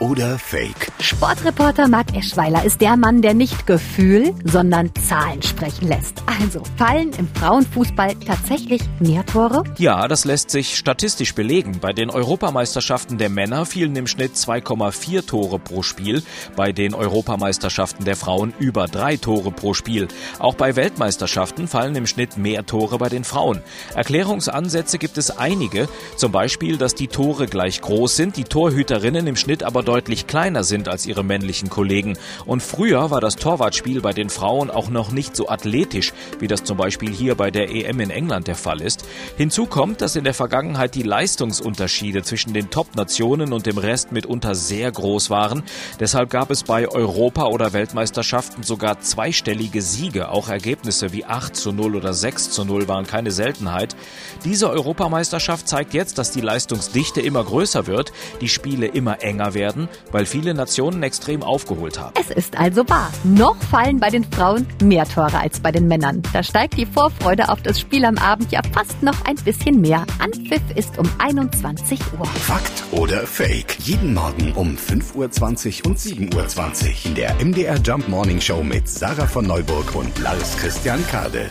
oder Fake? Sportreporter Marc Eschweiler ist der Mann, der nicht Gefühl, sondern Zahlen sprechen lässt. Also fallen im Frauenfußball tatsächlich mehr Tore? Ja, das lässt sich statistisch belegen. Bei den Europameisterschaften der Männer fielen im Schnitt 2,4 Tore pro Spiel, bei den Europameisterschaften der Frauen über drei Tore pro Spiel. Auch bei Weltmeisterschaften fallen im Schnitt mehr Tore bei den Frauen. Erklärungsansätze gibt es einige, zum Beispiel, dass die Tore gleich groß sind, die Torhüterinnen im Schnitt aber deutlich kleiner sind als ihre männlichen Kollegen. Und früher war das Torwartspiel bei den Frauen auch noch nicht so athletisch, wie das zum Beispiel hier bei der EM in England der Fall ist. Hinzu kommt, dass in der Vergangenheit die Leistungsunterschiede zwischen den Top-Nationen und dem Rest mitunter sehr groß waren. Deshalb gab es bei Europa- oder Weltmeisterschaften sogar zweistellige Siege. Auch Ergebnisse wie 8 zu 0 oder 6 zu 0 waren keine Seltenheit. Diese Europameisterschaft zeigt jetzt, dass die Leistungsdichte immer größer wird, die Spiele immer enger werden werden, weil viele Nationen extrem aufgeholt haben. Es ist also wahr. Noch fallen bei den Frauen mehr Tore als bei den Männern. Da steigt die Vorfreude auf das Spiel am Abend ja fast noch ein bisschen mehr. Anpfiff ist um 21 Uhr. Fakt oder Fake? Jeden Morgen um 5.20 Uhr und 7.20 Uhr in der MDR Jump Morning Show mit Sarah von Neuburg und Lars Christian Kade.